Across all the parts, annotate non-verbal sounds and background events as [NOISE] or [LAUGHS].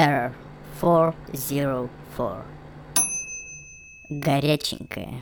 Error 404. Горяченькая.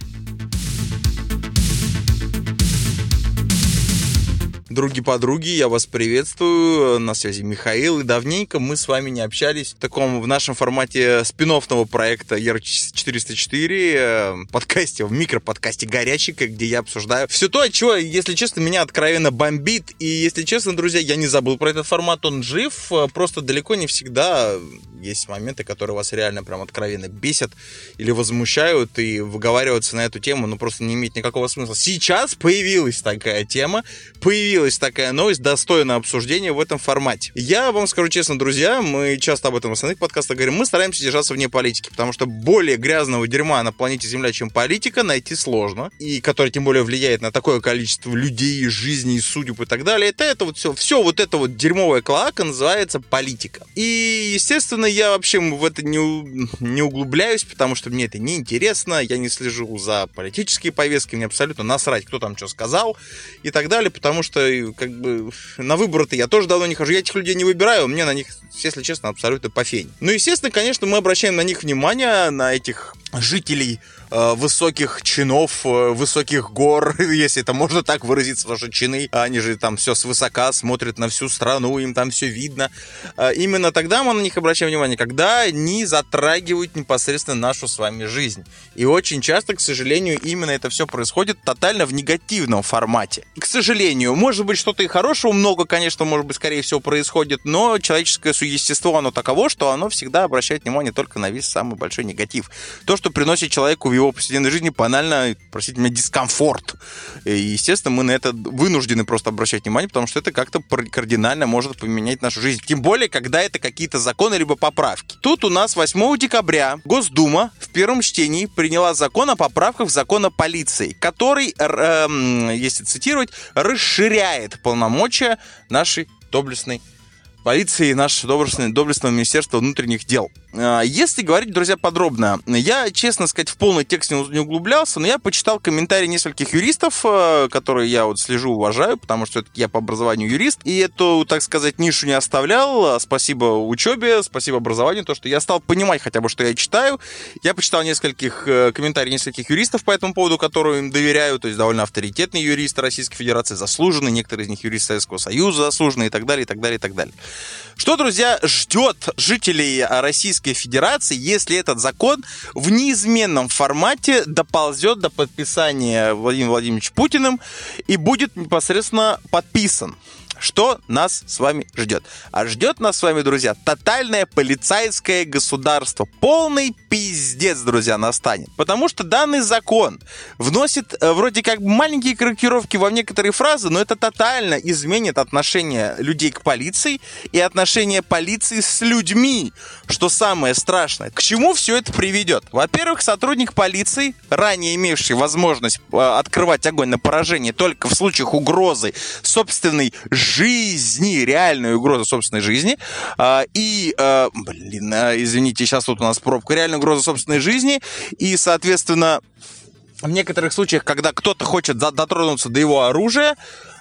Други-подруги, я вас приветствую. На связи Михаил. И давненько мы с вами не общались в таком, в нашем формате спин проекта ER404, э, подкасте, в микроподкасте «Горяченько», где я обсуждаю все то, от чего, если честно, меня откровенно бомбит. И, если честно, друзья, я не забыл про этот формат, он жив. Э, просто далеко не всегда есть моменты, которые вас реально прям откровенно бесят или возмущают, и выговариваться на эту тему, ну, просто не имеет никакого смысла. Сейчас появилась такая тема, появилась такая новость, достойная обсуждения в этом формате. Я вам скажу честно, друзья, мы часто об этом в остальных подкастах говорим, мы стараемся держаться вне политики, потому что более грязного дерьма на планете Земля, чем политика, найти сложно, и который тем более влияет на такое количество людей, жизней, судеб и так далее. Это, это вот все, все вот это вот дерьмовая клоака называется политика. И, естественно, я вообще в это не, не углубляюсь, потому что мне это не интересно, я не слежу за политические повестки, мне абсолютно насрать, кто там что сказал и так далее, потому что как бы на выборы-то я тоже давно не хожу, я этих людей не выбираю, мне на них, если честно, абсолютно пофень. Ну, естественно, конечно, мы обращаем на них внимание, на этих жителей высоких чинов, э, высоких гор, [LAUGHS] если это можно так выразиться, потому что чины, они же там все свысока смотрят на всю страну, им там все видно. Э, именно тогда мы на них обращаем внимание, когда они затрагивают непосредственно нашу с вами жизнь. И очень часто, к сожалению, именно это все происходит тотально в негативном формате. К сожалению, может быть, что-то и хорошего много, конечно, может быть, скорее всего, происходит, но человеческое существо, оно таково, что оно всегда обращает внимание только на весь самый большой негатив. То, что приносит человеку его повседневной жизни банально, простите меня, дискомфорт. И, естественно, мы на это вынуждены просто обращать внимание, потому что это как-то кардинально может поменять нашу жизнь. Тем более, когда это какие-то законы либо поправки. Тут у нас 8 декабря Госдума в первом чтении приняла закон о поправках в закон о полиции, который, э, если цитировать, расширяет полномочия нашей доблестной полиции и наше доблестное, доблестное Министерство внутренних дел. А, если говорить, друзья, подробно, я, честно сказать, в полный текст не углублялся, но я почитал комментарии нескольких юристов, э, которые я вот слежу, уважаю, потому что я по образованию юрист, и эту, так сказать, нишу не оставлял. Спасибо учебе, спасибо образованию, то, что я стал понимать хотя бы, что я читаю. Я почитал нескольких э, комментариев нескольких юристов по этому поводу, которые им доверяю, то есть довольно авторитетные юристы Российской Федерации, заслуженные, некоторые из них юристы Советского Союза заслуженные и так далее, и так далее, и так далее. Что, друзья, ждет жителей Российской Федерации, если этот закон в неизменном формате доползет до подписания Владимиром Владимировичем Путиным и будет непосредственно подписан? Что нас с вами ждет? А ждет нас с вами, друзья, тотальное полицейское государство. Полный пиздец, друзья, настанет. Потому что данный закон вносит э, вроде как маленькие корректировки во некоторые фразы, но это тотально изменит отношение людей к полиции и отношение полиции с людьми, что самое страшное. К чему все это приведет? Во-первых, сотрудник полиции, ранее имевший возможность э, открывать огонь на поражение только в случаях угрозы собственной жизни, реальную угрозу собственной жизни. А, и, а, блин, а, извините, сейчас тут у нас пробка, реальную угрозу собственной жизни. И, соответственно, в некоторых случаях, когда кто-то хочет дотронуться до его оружия,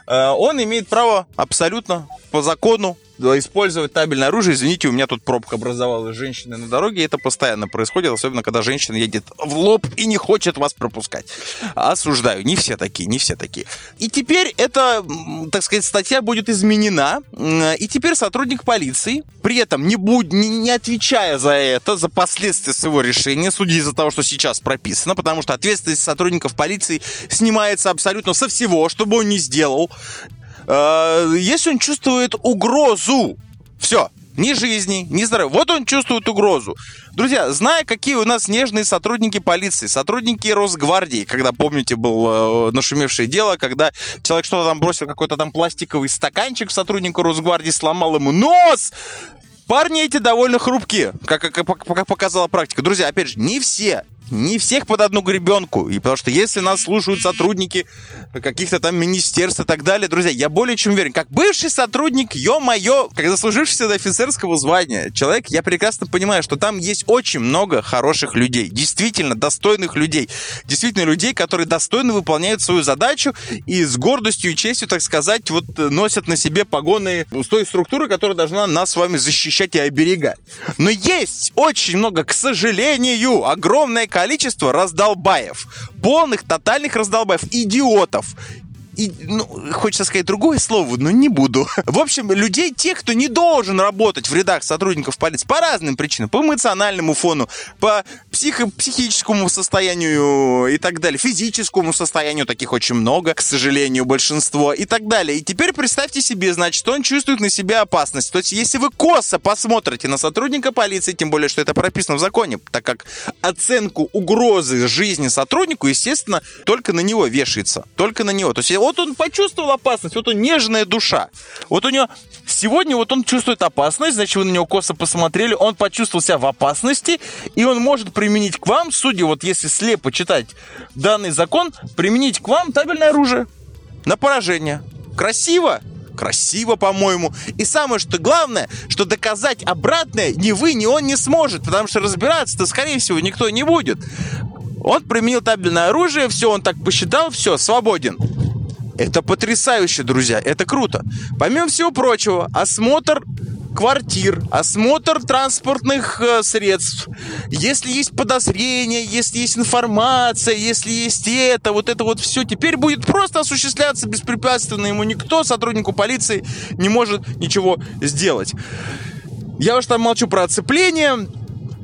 он имеет право абсолютно по закону использовать табельное оружие. Извините, у меня тут пробка образовалась женщины на дороге. И это постоянно происходит, особенно когда женщина едет в лоб и не хочет вас пропускать. Осуждаю. Не все такие, не все такие. И теперь эта, так сказать, статья будет изменена. И теперь сотрудник полиции, при этом не, будь, не, отвечая за это, за последствия своего решения, судя из-за того, что сейчас прописано, потому что ответственность сотрудников полиции снимается абсолютно со всего, что бы он ни сделал. Э, если он чувствует угрозу, все, ни жизни, ни здоровья. Вот он чувствует угрозу. Друзья, зная, какие у нас нежные сотрудники полиции, сотрудники Росгвардии, когда, помните, было э, нашумевшее дело, когда человек что-то там бросил, какой-то там пластиковый стаканчик сотруднику Росгвардии, сломал ему нос, Парни эти довольно хрупкие, как, как, как показала практика. Друзья, опять же, не все не всех под одну гребенку. И потому что если нас слушают сотрудники каких-то там министерств и так далее, друзья, я более чем уверен, как бывший сотрудник, ё-моё, как заслужившийся до офицерского звания человек, я прекрасно понимаю, что там есть очень много хороших людей, действительно достойных людей, действительно людей, которые достойно выполняют свою задачу и с гордостью и честью, так сказать, вот носят на себе погоны той структуры, которая должна нас с вами защищать и оберегать. Но есть очень много, к сожалению, огромное количество раздолбаев. Полных, тотальных раздолбаев, идиотов, и, ну, хочется сказать другое слово, но не буду. [LAUGHS] В общем, людей, тех, кто не должен работать в рядах сотрудников полиции по разным причинам, по эмоциональному фону, по психо психическому состоянию и так далее, физическому состоянию таких очень много, к сожалению, большинство и так далее. И теперь представьте себе, значит, он чувствует на себе опасность. То есть, если вы косо посмотрите на сотрудника полиции, тем более, что это прописано в законе, так как оценку угрозы жизни сотруднику, естественно, только на него вешается. Только на него. То есть, вот он почувствовал опасность, вот он нежная душа. Вот у него сегодня вот он чувствует опасность, значит, вы на него косо посмотрели, он почувствовал себя в опасности, и он может применить к вам, судя вот если слепо читать данный закон, применить к вам табельное оружие на поражение. Красиво? красиво, по-моему. И самое что главное, что доказать обратное ни вы, ни он не сможет, потому что разбираться-то, скорее всего, никто не будет. Он применил табельное оружие, все, он так посчитал, все, свободен. Это потрясающе, друзья, это круто. Помимо всего прочего, осмотр квартир, осмотр транспортных э, средств. Если есть подозрения, если есть информация, если есть это, вот это вот все, теперь будет просто осуществляться беспрепятственно. Ему никто, сотруднику полиции, не может ничего сделать. Я уж там молчу про оцепление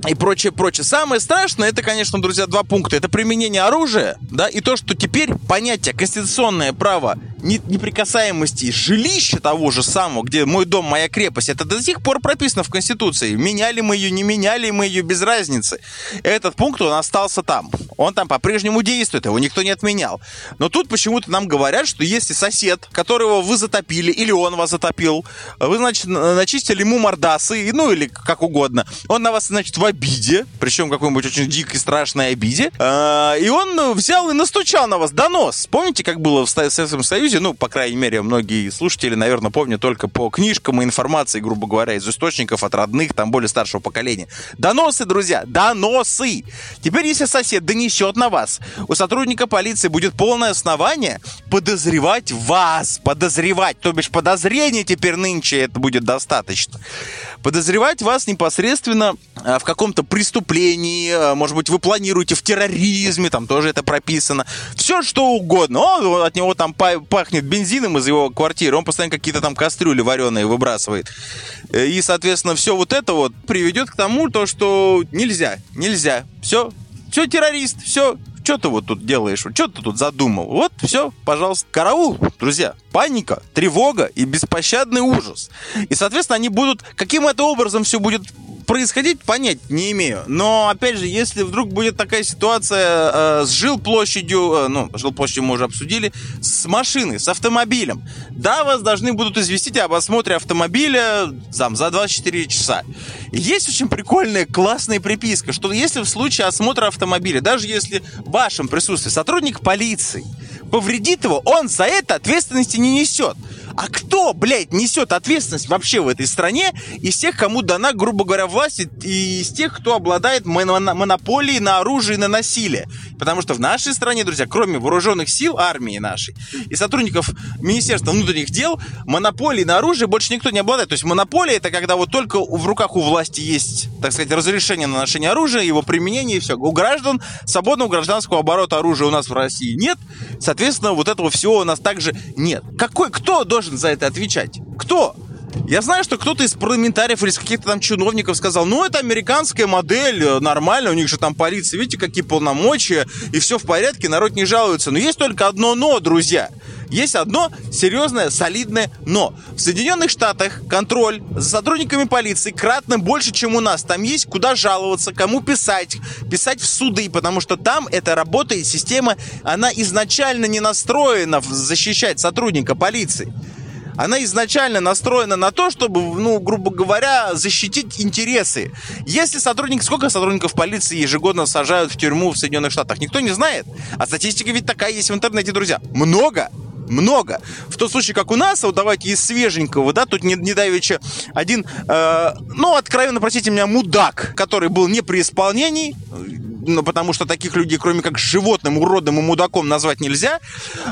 и прочее, прочее. Самое страшное, это, конечно, друзья, два пункта. Это применение оружия, да, и то, что теперь понятие конституционное право неприкасаемости жилища того же самого, где мой дом, моя крепость, это до сих пор прописано в Конституции. Меняли мы ее, не меняли мы ее, без разницы. Этот пункт, он остался там. Он там по-прежнему действует, его никто не отменял. Но тут почему-то нам говорят, что если сосед, которого вы затопили, или он вас затопил, вы, значит, начистили ему мордасы, ну или как угодно, он на вас, значит, в обиде, причем какой-нибудь очень дикой, страшной обиде, а, и он взял и настучал на вас донос. Помните, как было в Советском Союзе? Союзе, ну, по крайней мере, многие слушатели, наверное, помнят только по книжкам и информации, грубо говоря, из источников от родных, там, более старшего поколения. Доносы, друзья, доносы! Теперь, если сосед донесет на вас, у сотрудника полиции будет полное основание подозревать вас, подозревать, то бишь подозрение теперь нынче это будет достаточно. Подозревать вас непосредственно а, в каком-то преступлении, а, может быть, вы планируете в терроризме, там тоже это прописано. Все что угодно. О, от него там пахнет бензином из его квартиры, он постоянно какие-то там кастрюли вареные выбрасывает. Э, и, соответственно, все вот это вот приведет к тому, то, что нельзя, нельзя. Все, все террорист, все, что ты вот тут делаешь? Что ты тут задумал? Вот, все, пожалуйста. Караул, друзья. Паника, тревога и беспощадный ужас. И, соответственно, они будут... Каким это образом все будет происходить, понять не имею. Но, опять же, если вдруг будет такая ситуация э, с жилплощадью, э, ну, жилплощадью мы уже обсудили, с машиной, с автомобилем, да, вас должны будут известить об осмотре автомобиля там, за 24 часа. Есть очень прикольная, классная приписка, что если в случае осмотра автомобиля, даже если в вашем присутствии сотрудник полиции повредит его, он за это ответственности не несет. А кто, блядь, несет ответственность вообще в этой стране из тех, кому дана, грубо говоря, власть, и из тех, кто обладает монополией на оружие и на насилие? Потому что в нашей стране, друзья, кроме вооруженных сил армии нашей и сотрудников Министерства внутренних дел, монополии на оружие больше никто не обладает. То есть монополия это когда вот только в руках у власти есть, так сказать, разрешение на ношение оружия, его применение и все. У граждан свободного гражданского оборота оружия у нас в России нет. Соответственно, вот этого всего у нас также нет. Какой, кто должен должен за это отвечать? Кто? Я знаю, что кто-то из парламентариев или из каких-то там чиновников сказал, ну, это американская модель, э, нормально, у них же там полиция, видите, какие полномочия, и все в порядке, народ не жалуется. Но есть только одно но, друзья. Есть одно серьезное, солидное но. В Соединенных Штатах контроль за сотрудниками полиции кратно больше, чем у нас. Там есть куда жаловаться, кому писать, писать в суды, потому что там эта работа и система, она изначально не настроена защищать сотрудника полиции. Она изначально настроена на то, чтобы, ну, грубо говоря, защитить интересы. Если сотрудник, сколько сотрудников полиции ежегодно сажают в тюрьму в Соединенных Штатах, никто не знает. А статистика ведь такая есть в интернете, друзья. Много много. В тот случае, как у нас, вот давайте из свеженького, да, тут не, не давеча один, э, ну, откровенно, простите меня, мудак, который был не при исполнении, ну, потому что таких людей, кроме как животным, уродом и мудаком назвать нельзя,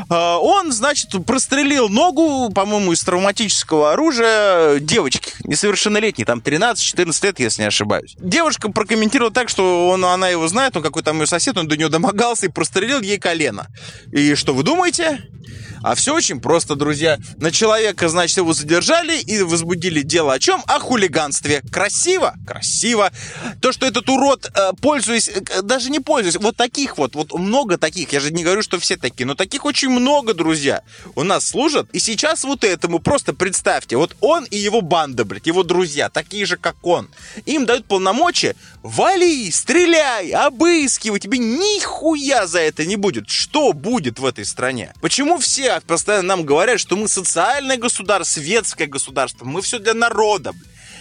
а, он, значит, прострелил ногу, по-моему, из травматического оружия девочки, несовершеннолетней, там 13-14 лет, если не ошибаюсь. Девушка прокомментировала так, что он, она его знает, он какой-то мой сосед, он до нее домогался и прострелил ей колено. И что вы думаете? А все очень просто, друзья. На человека, значит, его задержали и возбудили дело о чем? О хулиганстве. Красиво? Красиво. То, что этот урод, э, пользуясь, э, даже не пользуясь, вот таких вот, вот много таких, я же не говорю, что все такие, но таких очень много, друзья, у нас служат. И сейчас вот этому просто представьте, вот он и его банда, блядь, его друзья, такие же, как он. Им дают полномочия, вали, стреляй, обыскивай, тебе нихуя за это не будет. Что будет в этой стране? Почему все постоянно нам говорят, что мы социальное государство, светское государство, мы все для народа.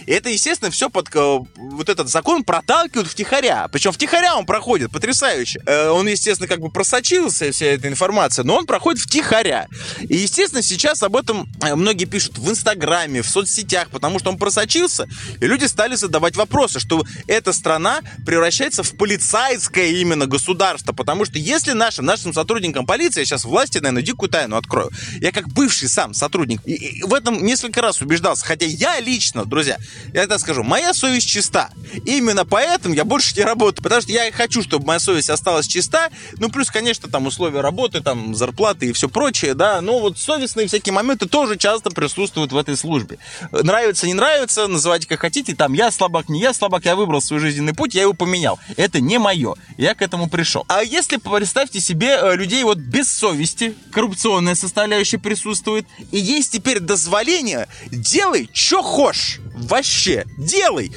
И это, естественно, все под э, вот этот закон проталкивают втихаря. Причем втихаря он проходит потрясающе. Э, он, естественно, как бы просочился, вся эта информация, но он проходит втихаря. И, естественно, сейчас об этом э, многие пишут в Инстаграме, в соцсетях, потому что он просочился, и люди стали задавать вопросы, что эта страна превращается в полицейское именно государство, потому что если нашим, нашим сотрудникам полиции, я сейчас власти, наверное, дикую тайну открою, я как бывший сам сотрудник и, и в этом несколько раз убеждался, хотя я лично, друзья, я так скажу, моя совесть чиста. Именно поэтому я больше не работаю, потому что я хочу, чтобы моя совесть осталась чиста. Ну, плюс, конечно, там условия работы, там зарплаты и все прочее, да. Но вот совестные всякие моменты тоже часто присутствуют в этой службе. Нравится, не нравится, называйте как хотите. Там я слабак, не я слабак, я выбрал свой жизненный путь, я его поменял. Это не мое. Я к этому пришел. А если представьте себе э, людей вот без совести, коррупционная составляющая присутствует, и есть теперь дозволение, делай, что хочешь вообще, делай.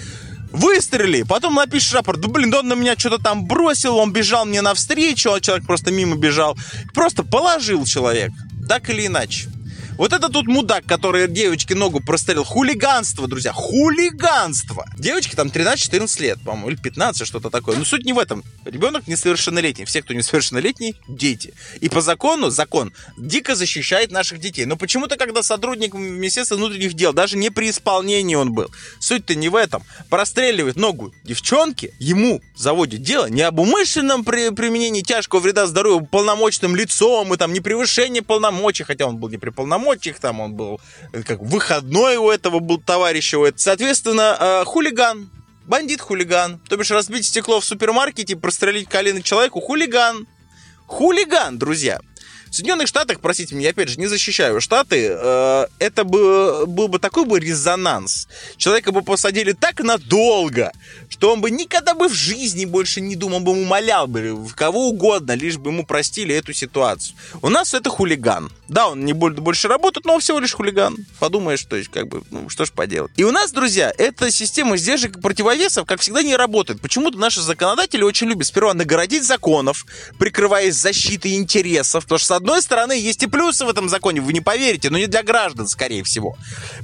Выстрели, потом напишешь рапорт, да блин, он на меня что-то там бросил, он бежал мне навстречу, а человек просто мимо бежал. Просто положил человек, так или иначе. Вот это тут мудак, который девочке ногу прострелил. Хулиганство, друзья, хулиганство. Девочке там 13-14 лет, по-моему, или 15, что-то такое. Но суть не в этом. Ребенок несовершеннолетний. Все, кто несовершеннолетний, дети. И по закону, закон дико защищает наших детей. Но почему-то, когда сотрудник Министерства внутренних дел, даже не при исполнении он был, суть-то не в этом. Простреливает ногу девчонки, ему заводит дело не об умышленном при применении тяжкого вреда здоровью полномочным лицом и там не превышение полномочий, хотя он был не при полномочиях, полномочий, там он был, э, как выходной у этого был товарища. Соответственно, э, хулиган, бандит-хулиган. То бишь разбить стекло в супермаркете, прострелить колено человеку, хулиган. Хулиган, друзья. В Соединенных Штатах, простите меня, опять же, не защищаю Штаты, э, это бы, был бы такой бы резонанс. Человека бы посадили так надолго, что он бы никогда бы в жизни больше не думал, бы умолял бы кого угодно, лишь бы ему простили эту ситуацию. У нас это хулиган. Да, он не больше работает, но он всего лишь хулиган. Подумаешь, то есть, как бы, ну, что ж поделать. И у нас, друзья, эта система сдержек и противовесов, как всегда, не работает. Почему-то наши законодатели очень любят сперва нагородить законов, прикрываясь защитой интересов, потому что, с одной стороны, есть и плюсы в этом законе, вы не поверите, но не для граждан, скорее всего.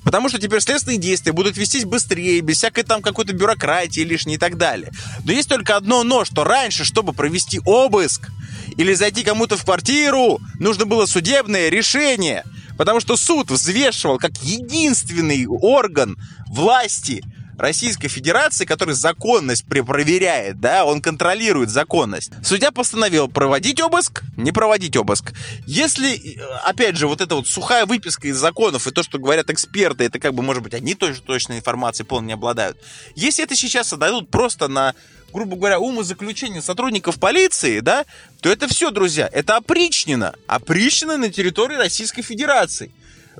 Потому что теперь следственные действия будут вестись быстрее, без всякой там какой-то бюрократии лишней и так далее. Но есть только одно но, что раньше, чтобы провести обыск или зайти кому-то в квартиру, нужно было судебное решение. Потому что суд взвешивал как единственный орган власти Российской Федерации, который законность проверяет, да, он контролирует законность. Судья постановил проводить обыск, не проводить обыск. Если, опять же, вот эта вот сухая выписка из законов и то, что говорят эксперты, это как бы, может быть, они тоже точной информации полно не обладают. Если это сейчас отдадут просто на грубо говоря, умозаключение сотрудников полиции, да, то это все, друзья, это опричнина. Опричнина на территории Российской Федерации.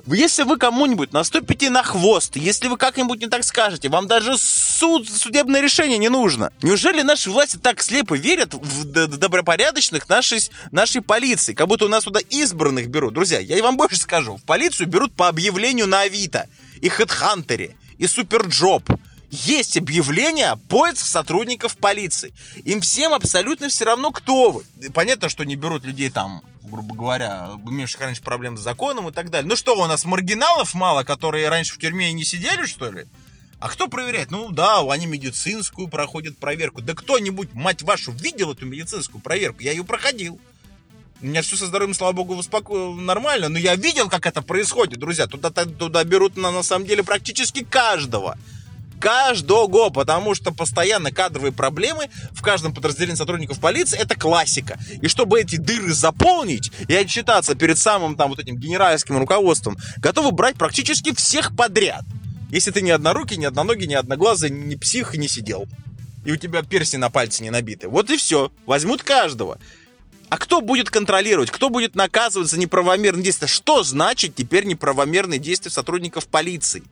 Если вы кому-нибудь наступите на хвост, если вы как-нибудь не так скажете, вам даже суд, судебное решение не нужно. Неужели наши власти так слепо верят в добропорядочных нашей, нашей полиции? Как будто у нас туда избранных берут. Друзья, я вам [LAUGHS] больше скажу. В полицию берут по объявлению на Авито. И HeadHunter е, и SuperJob, есть объявление поиск сотрудников полиции. Им всем абсолютно все равно, кто вы. Понятно, что не берут людей там, грубо говоря, имеющих раньше проблем с законом и так далее. Ну что, у нас маргиналов мало, которые раньше в тюрьме не сидели, что ли? А кто проверяет? Ну да, они медицинскую проходят проверку. Да кто-нибудь, мать вашу, видел эту медицинскую проверку? Я ее проходил. У меня все со здоровьем, слава богу, успоко... нормально. Но я видел, как это происходит, друзья. Туда, туда берут на, на самом деле практически каждого. Каждого, потому что постоянно кадровые проблемы в каждом подразделении сотрудников полиции это классика. И чтобы эти дыры заполнить и отчитаться перед самым там вот этим генеральским руководством, готовы брать практически всех подряд. Если ты ни однорукий, ни одноногий, ни одноглазый, ни псих не сидел. И у тебя перси на пальце не набиты. Вот и все. Возьмут каждого. А кто будет контролировать? Кто будет наказывать за неправомерные действия? Что значит теперь неправомерные действия сотрудников полиции?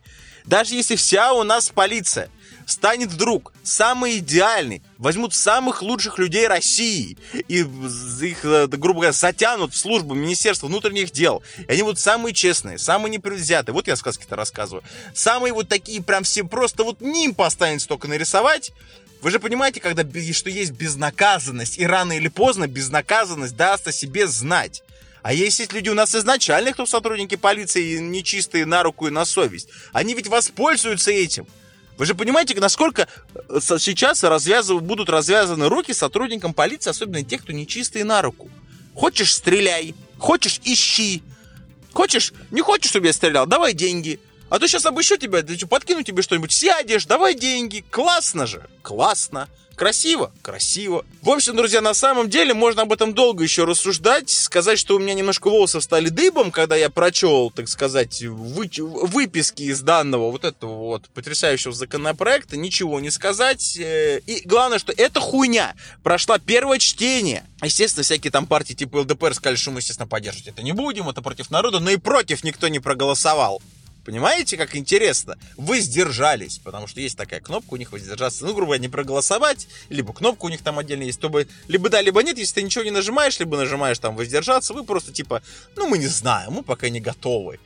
Даже если вся у нас полиция станет вдруг самый идеальный, возьмут самых лучших людей России и их, э, грубо говоря, затянут в службу Министерства внутренних дел. И они будут самые честные, самые непредвзятые. Вот я сказки-то рассказываю. Самые вот такие прям все просто вот ним поставить только нарисовать. Вы же понимаете, когда, что есть безнаказанность, и рано или поздно безнаказанность даст о себе знать. А есть люди у нас изначально, кто сотрудники полиции, нечистые на руку и на совесть. Они ведь воспользуются этим. Вы же понимаете, насколько э, сейчас развязыв... будут развязаны руки сотрудникам полиции, особенно тех, кто нечистые на руку. Хочешь, стреляй. Хочешь, ищи. Хочешь, не хочешь, чтобы я стрелял, давай деньги. А то сейчас обыщу тебя, подкину тебе что-нибудь, сядешь, давай деньги. Классно же, классно. Красиво? Красиво. В общем, друзья, на самом деле можно об этом долго еще рассуждать. Сказать, что у меня немножко волосы стали дыбом, когда я прочел, так сказать, вы... выписки из данного вот этого вот потрясающего законопроекта. Ничего не сказать. Э, и главное, что это хуйня. Прошла первое чтение. Естественно, всякие там партии типа ЛДПР сказали, что мы, естественно, поддерживать это не будем, это против народа, но и против никто не проголосовал. Понимаете, как интересно? Вы сдержались, потому что есть такая кнопка у них воздержаться. Ну, грубо говоря, не проголосовать, либо кнопка у них там отдельно есть, чтобы либо да, либо нет. Если ты ничего не нажимаешь, либо нажимаешь там воздержаться, вы просто типа, ну, мы не знаем, мы пока не готовы.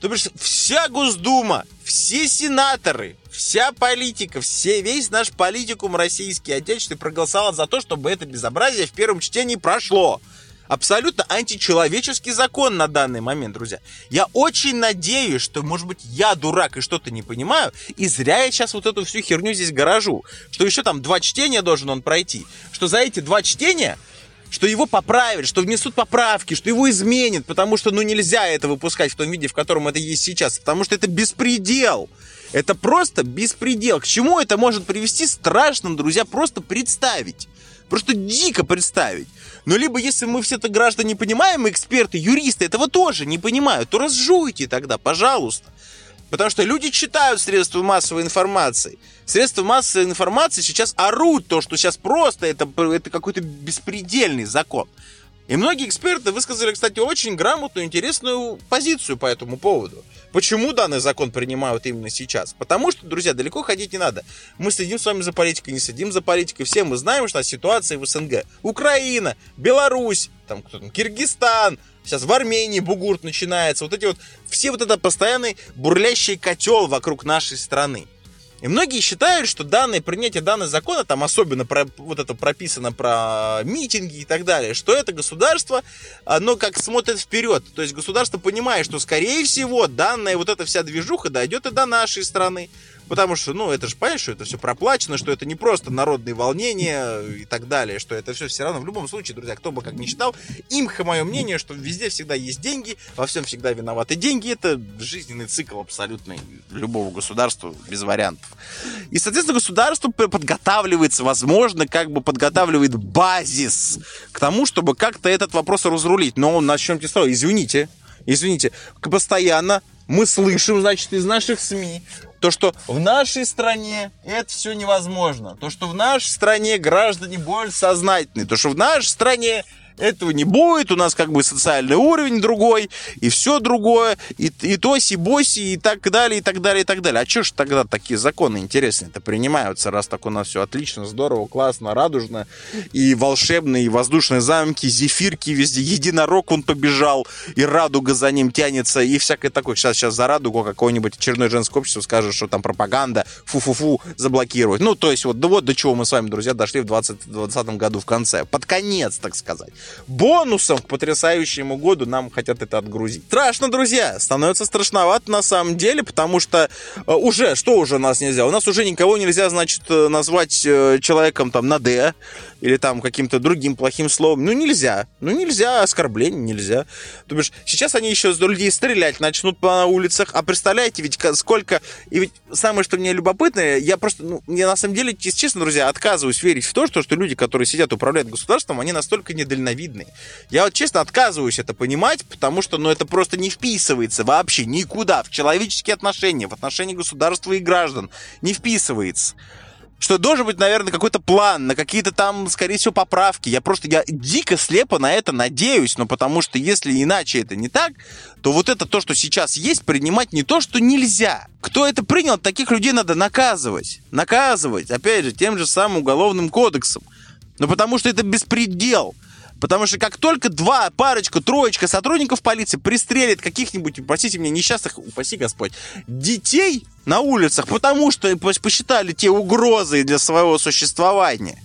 То бишь, вся Госдума, все сенаторы, вся политика, все, весь наш политикум российский, отечественный проголосовал за то, чтобы это безобразие в первом чтении прошло абсолютно античеловеческий закон на данный момент, друзья. Я очень надеюсь, что, может быть, я дурак и что-то не понимаю, и зря я сейчас вот эту всю херню здесь гаражу, что еще там два чтения должен он пройти, что за эти два чтения что его поправят, что внесут поправки, что его изменят, потому что, ну, нельзя это выпускать в том виде, в котором это есть сейчас, потому что это беспредел. Это просто беспредел. К чему это может привести, страшно, друзья, просто представить. Просто дико представить. Но либо если мы все это граждане понимаем, эксперты, юристы этого тоже не понимают, то разжуйте тогда, пожалуйста. Потому что люди читают средства массовой информации. Средства массовой информации сейчас орут то, что сейчас просто это, это какой-то беспредельный закон. И многие эксперты высказали, кстати, очень грамотную, интересную позицию по этому поводу. Почему данный закон принимают именно сейчас? Потому что, друзья, далеко ходить не надо. Мы следим с вами за политикой, не следим за политикой. Все мы знаем, что ситуация в СНГ. Украина, Беларусь, там, кто там, Киргизстан, сейчас в Армении бугурт начинается. Вот эти вот, все вот это постоянный бурлящий котел вокруг нашей страны. И многие считают, что данное принятие данного закона, там особенно про, вот это прописано про митинги и так далее, что это государство, оно как смотрит вперед. То есть государство понимает, что скорее всего данная вот эта вся движуха дойдет и до нашей страны. Потому что, ну, это же, понимаешь, что это все проплачено, что это не просто народные волнения и так далее, что это все все равно, в любом случае, друзья, кто бы как ни считал, имха мое мнение, что везде всегда есть деньги, во всем всегда виноваты деньги, это жизненный цикл абсолютный любого государства, без вариантов. И, соответственно, государство подготавливается, возможно, как бы подготавливает базис к тому, чтобы как-то этот вопрос разрулить. Но начнем с того, извините, извините, постоянно мы слышим, значит, из наших СМИ, то, что в нашей стране это все невозможно, то, что в нашей стране граждане более сознательны, то, что в нашей стране Этого не будет, у нас как бы социальный уровень другой, и все другое, и, и тоси, боси, и так далее, и так далее, и так далее. А что ж тогда такие законы интересные-то принимаются, раз так у нас все отлично, здорово, классно, радужно, и волшебные, и воздушные замки, зефирки везде, единорог он побежал, и радуга за ним тянется, и всякое такое. Сейчас, сейчас за радугу какое-нибудь очередное женское общество скажет, что там пропаганда, фу-фу-фу, заблокировать. Ну, то есть вот, да вот до чего мы с вами, друзья, дошли в 2020 году в конце. Под конец, так сказать. Бонусом к потрясающему году нам хотят это отгрузить. Страшно, друзья, становится страшновато на самом деле, потому что э, уже, что уже нас нельзя? У нас уже никого нельзя, значит, э, назвать э, человеком там на «Д», или там каким-то другим плохим словом. Ну, нельзя. Ну, нельзя, оскорбление нельзя. То бишь, сейчас они еще с людей стрелять начнут по улицах. А представляете, ведь сколько... И ведь самое, что мне любопытное, я просто, ну, я на самом деле, честно, друзья, отказываюсь верить в то, что, что люди, которые сидят, управляют государством, они настолько недальновидны. Я вот честно отказываюсь это понимать, потому что, ну, это просто не вписывается вообще никуда в человеческие отношения, в отношения государства и граждан. Не вписывается что должен быть, наверное, какой-то план на какие-то там, скорее всего, поправки. Я просто, я дико слепо на это надеюсь, но потому что если иначе это не так, то вот это то, что сейчас есть, принимать не то, что нельзя. Кто это принял, таких людей надо наказывать. Наказывать, опять же, тем же самым уголовным кодексом. Ну, потому что это беспредел. Потому что как только два, парочка, троечка сотрудников полиции пристрелят каких-нибудь, простите меня, несчастных, упаси Господь, детей на улицах, потому что посчитали те угрозы для своего существования,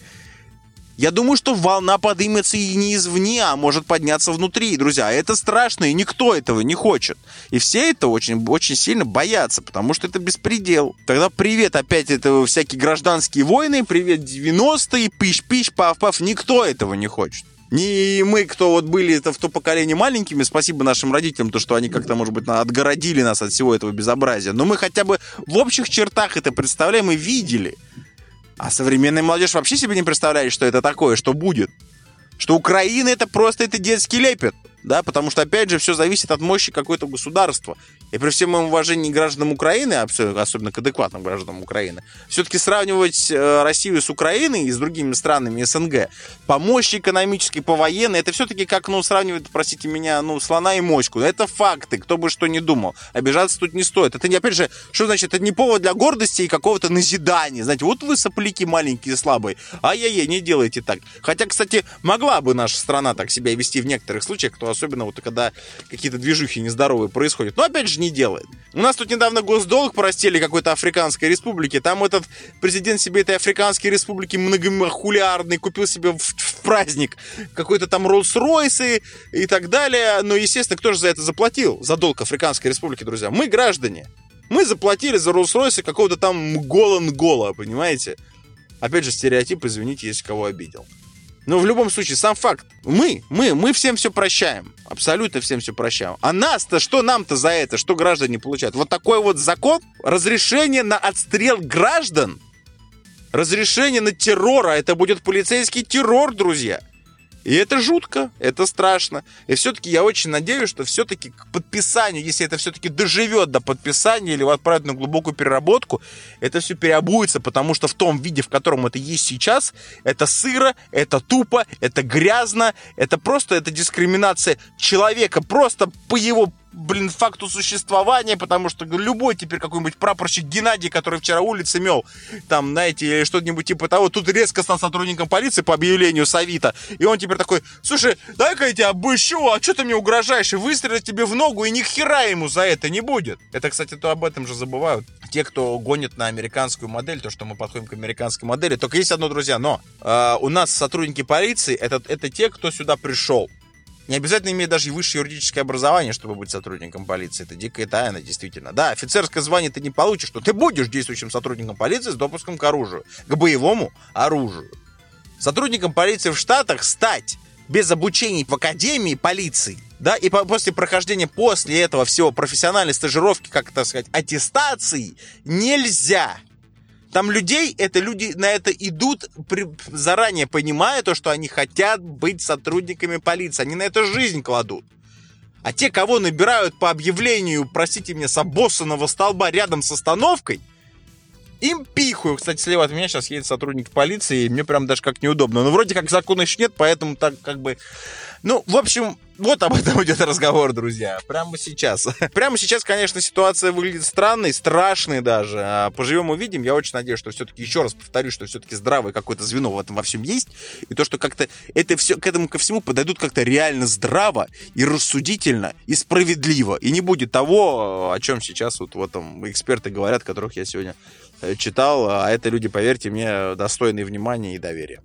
я думаю, что волна поднимется и не извне, а может подняться внутри, друзья. Это страшно, и никто этого не хочет. И все это очень, очень сильно боятся, потому что это беспредел. Тогда привет опять это всякие гражданские войны, привет 90-е, пищ-пищ, пав-пав. Никто этого не хочет. Не мы, кто вот были это в то поколение маленькими, спасибо нашим родителям, то, что они как-то, может быть, отгородили нас от всего этого безобразия. Но мы хотя бы в общих чертах это представляем и видели. А современная молодежь вообще себе не представляет, что это такое, что будет. Что Украина это просто это детский лепет да, потому что, опять же, все зависит от мощи какого-то государства. И при всем моем уважении гражданам Украины, особенно к адекватным гражданам Украины, все-таки сравнивать э, Россию с Украиной и с другими странами СНГ по мощи экономической, по военной, это все-таки как, ну, сравнивать, простите меня, ну, слона и мочку. Это факты, кто бы что ни думал. Обижаться тут не стоит. Это, не, опять же, что значит, это не повод для гордости и какого-то назидания. Знаете, вот вы сопляки маленькие, слабые. Ай-яй-яй, не делайте так. Хотя, кстати, могла бы наша страна так себя вести в некоторых случаях, кто особенно вот когда какие-то движухи нездоровые происходят. Но опять же не делает. У нас тут недавно госдолг простили какой-то Африканской республики. Там этот президент себе этой Африканской республики многохулиарный купил себе в, в праздник какой-то там Роллс-Ройсы и так далее. Но, естественно, кто же за это заплатил? За долг Африканской республики, друзья. Мы граждане. Мы заплатили за Роллс-Ройсы какого-то там Голан-Гола, понимаете? Опять же, стереотип, извините, если кого обидел. Но в любом случае, сам факт. Мы, мы, мы всем все прощаем. Абсолютно всем все прощаем. А нас-то, что нам-то за это? Что граждане получают? Вот такой вот закон, разрешение на отстрел граждан, разрешение на террор, а это будет полицейский террор, друзья. И это жутко, это страшно. И все-таки я очень надеюсь, что все-таки к подписанию, если это все-таки доживет до подписания или отправят на глубокую переработку, это все переобуется, потому что в том виде, в котором это есть сейчас, это сыро, это тупо, это грязно, это просто это дискриминация человека просто по его блин, факту существования, потому что любой теперь какой-нибудь прапорщик Геннадий, который вчера улицы мел, там, знаете, или что-нибудь типа того, тут резко стал сотрудником полиции по объявлению Савита, и он теперь такой, слушай, дай-ка я тебя обыщу, а что ты мне угрожаешь, и выстрелят тебе в ногу, и ни хера ему за это не будет. Это, кстати, то об этом же забывают. Те, кто гонит на американскую модель, то, что мы подходим к американской модели, только есть одно, друзья, но э, у нас сотрудники полиции, это, это те, кто сюда пришел. Не обязательно иметь даже высшее юридическое образование, чтобы быть сотрудником полиции. Это дикая тайна, действительно. Да, офицерское звание ты не получишь, но ты будешь действующим сотрудником полиции с допуском к оружию, к боевому оружию. Сотрудником полиции в Штатах стать без обучения в академии полиции, да, и по после прохождения после этого всего профессиональной стажировки, как так сказать, аттестации, нельзя. Там людей, это люди на это идут, при, заранее понимая то, что они хотят быть сотрудниками полиции. Они на это жизнь кладут. А те, кого набирают по объявлению, простите меня, с обоссанного столба рядом с остановкой, им пихую. Кстати, слева от меня сейчас едет сотрудник полиции, и мне прям даже как неудобно. Но вроде как закона еще нет, поэтому так как бы... Ну, в общем, вот об этом идет разговор, друзья. Прямо сейчас. [LAUGHS] Прямо сейчас, конечно, ситуация выглядит странной, страшной даже. А поживем увидим. Я очень надеюсь, что все-таки, еще раз повторю, что все-таки здравое какое-то звено в этом во всем есть. И то, что как-то это все, к этому ко всему подойдут как-то реально здраво и рассудительно и справедливо. И не будет того, о чем сейчас вот в этом эксперты говорят, которых я сегодня э, читал. А это люди, поверьте мне, достойные внимания и доверия.